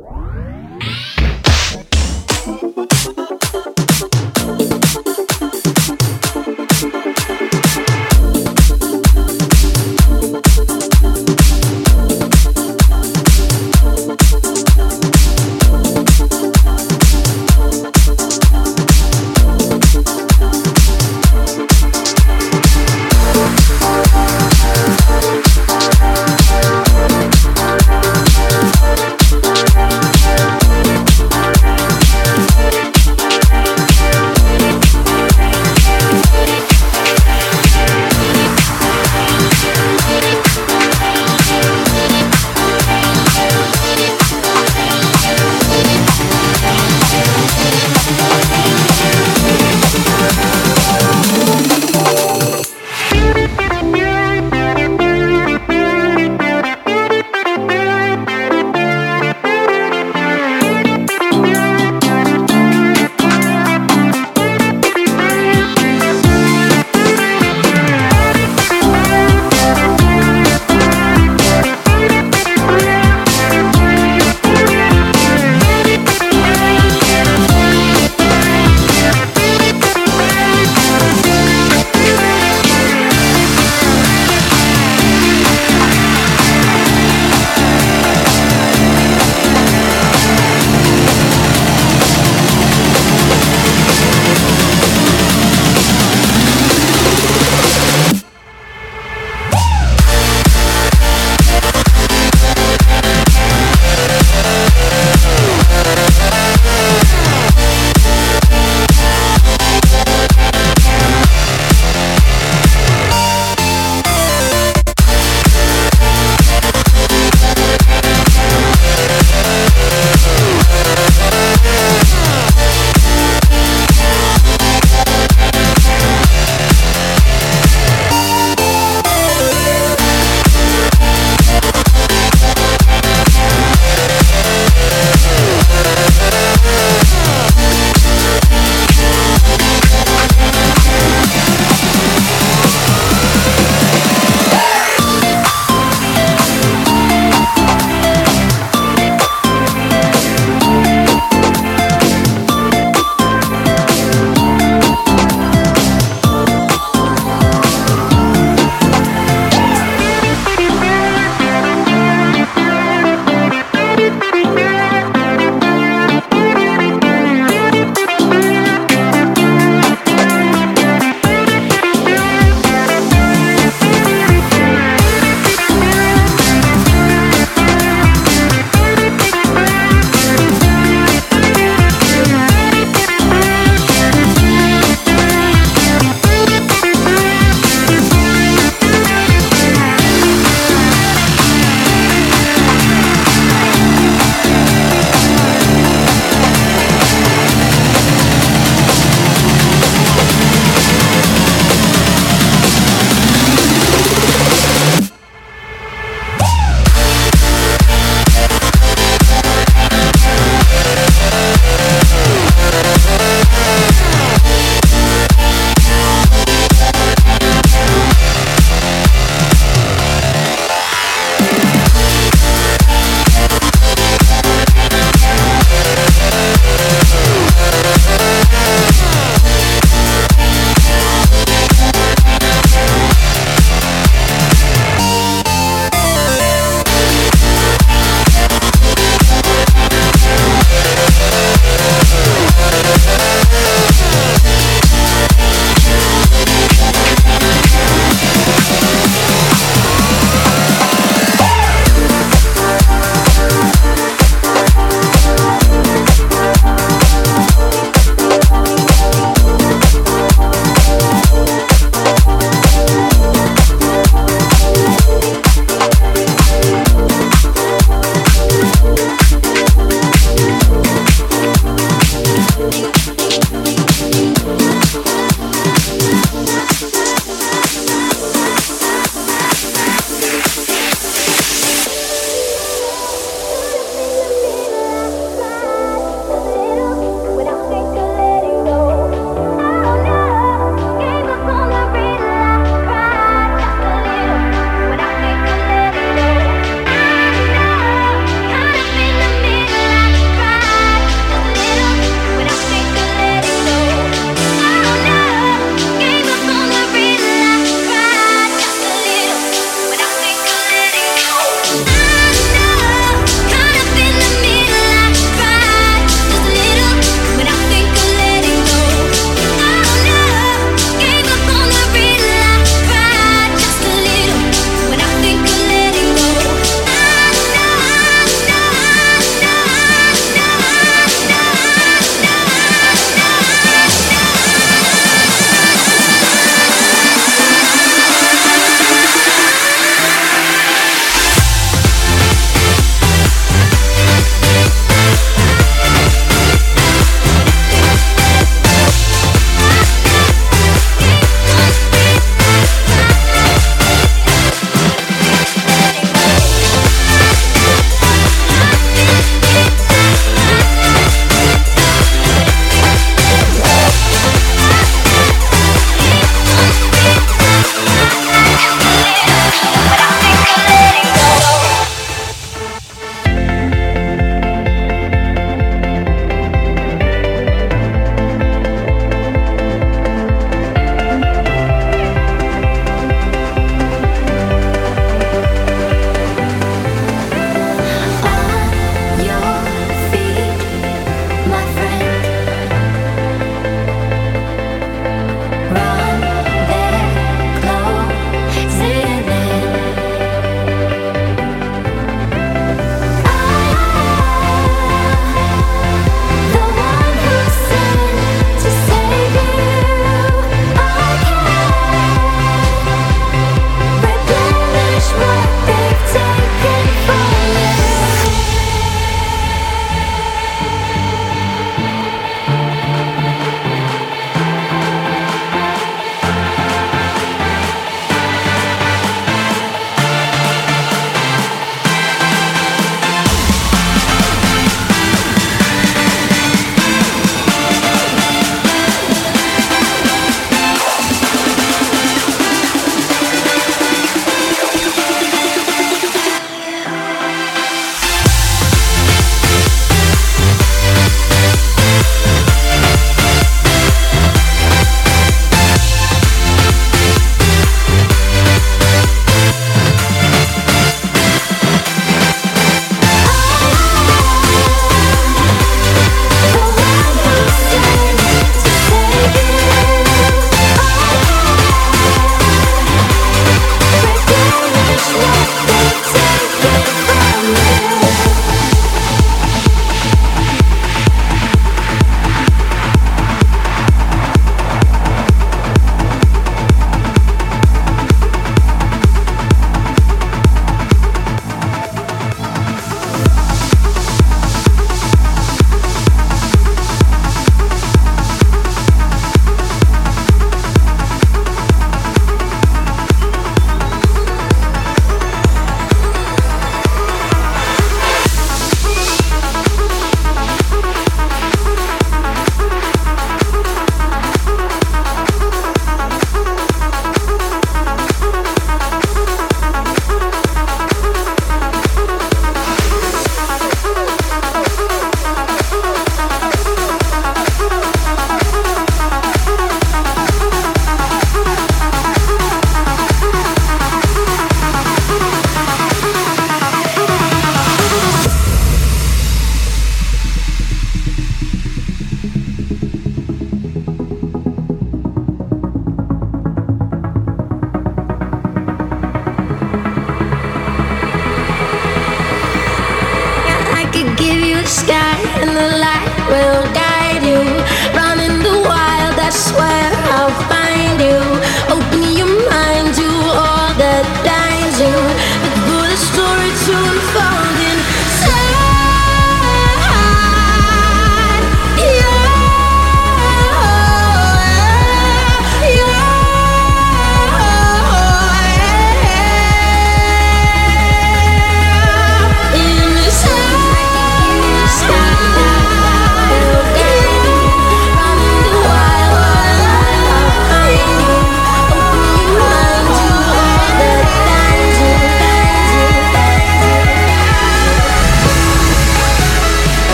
Ah!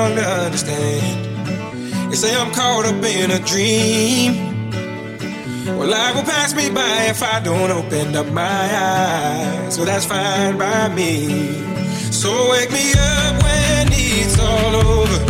young to understand. They say I'm caught up in a dream. Well, life will pass me by if I don't open up my eyes. Well, that's fine by me. So wake me up when it's all over.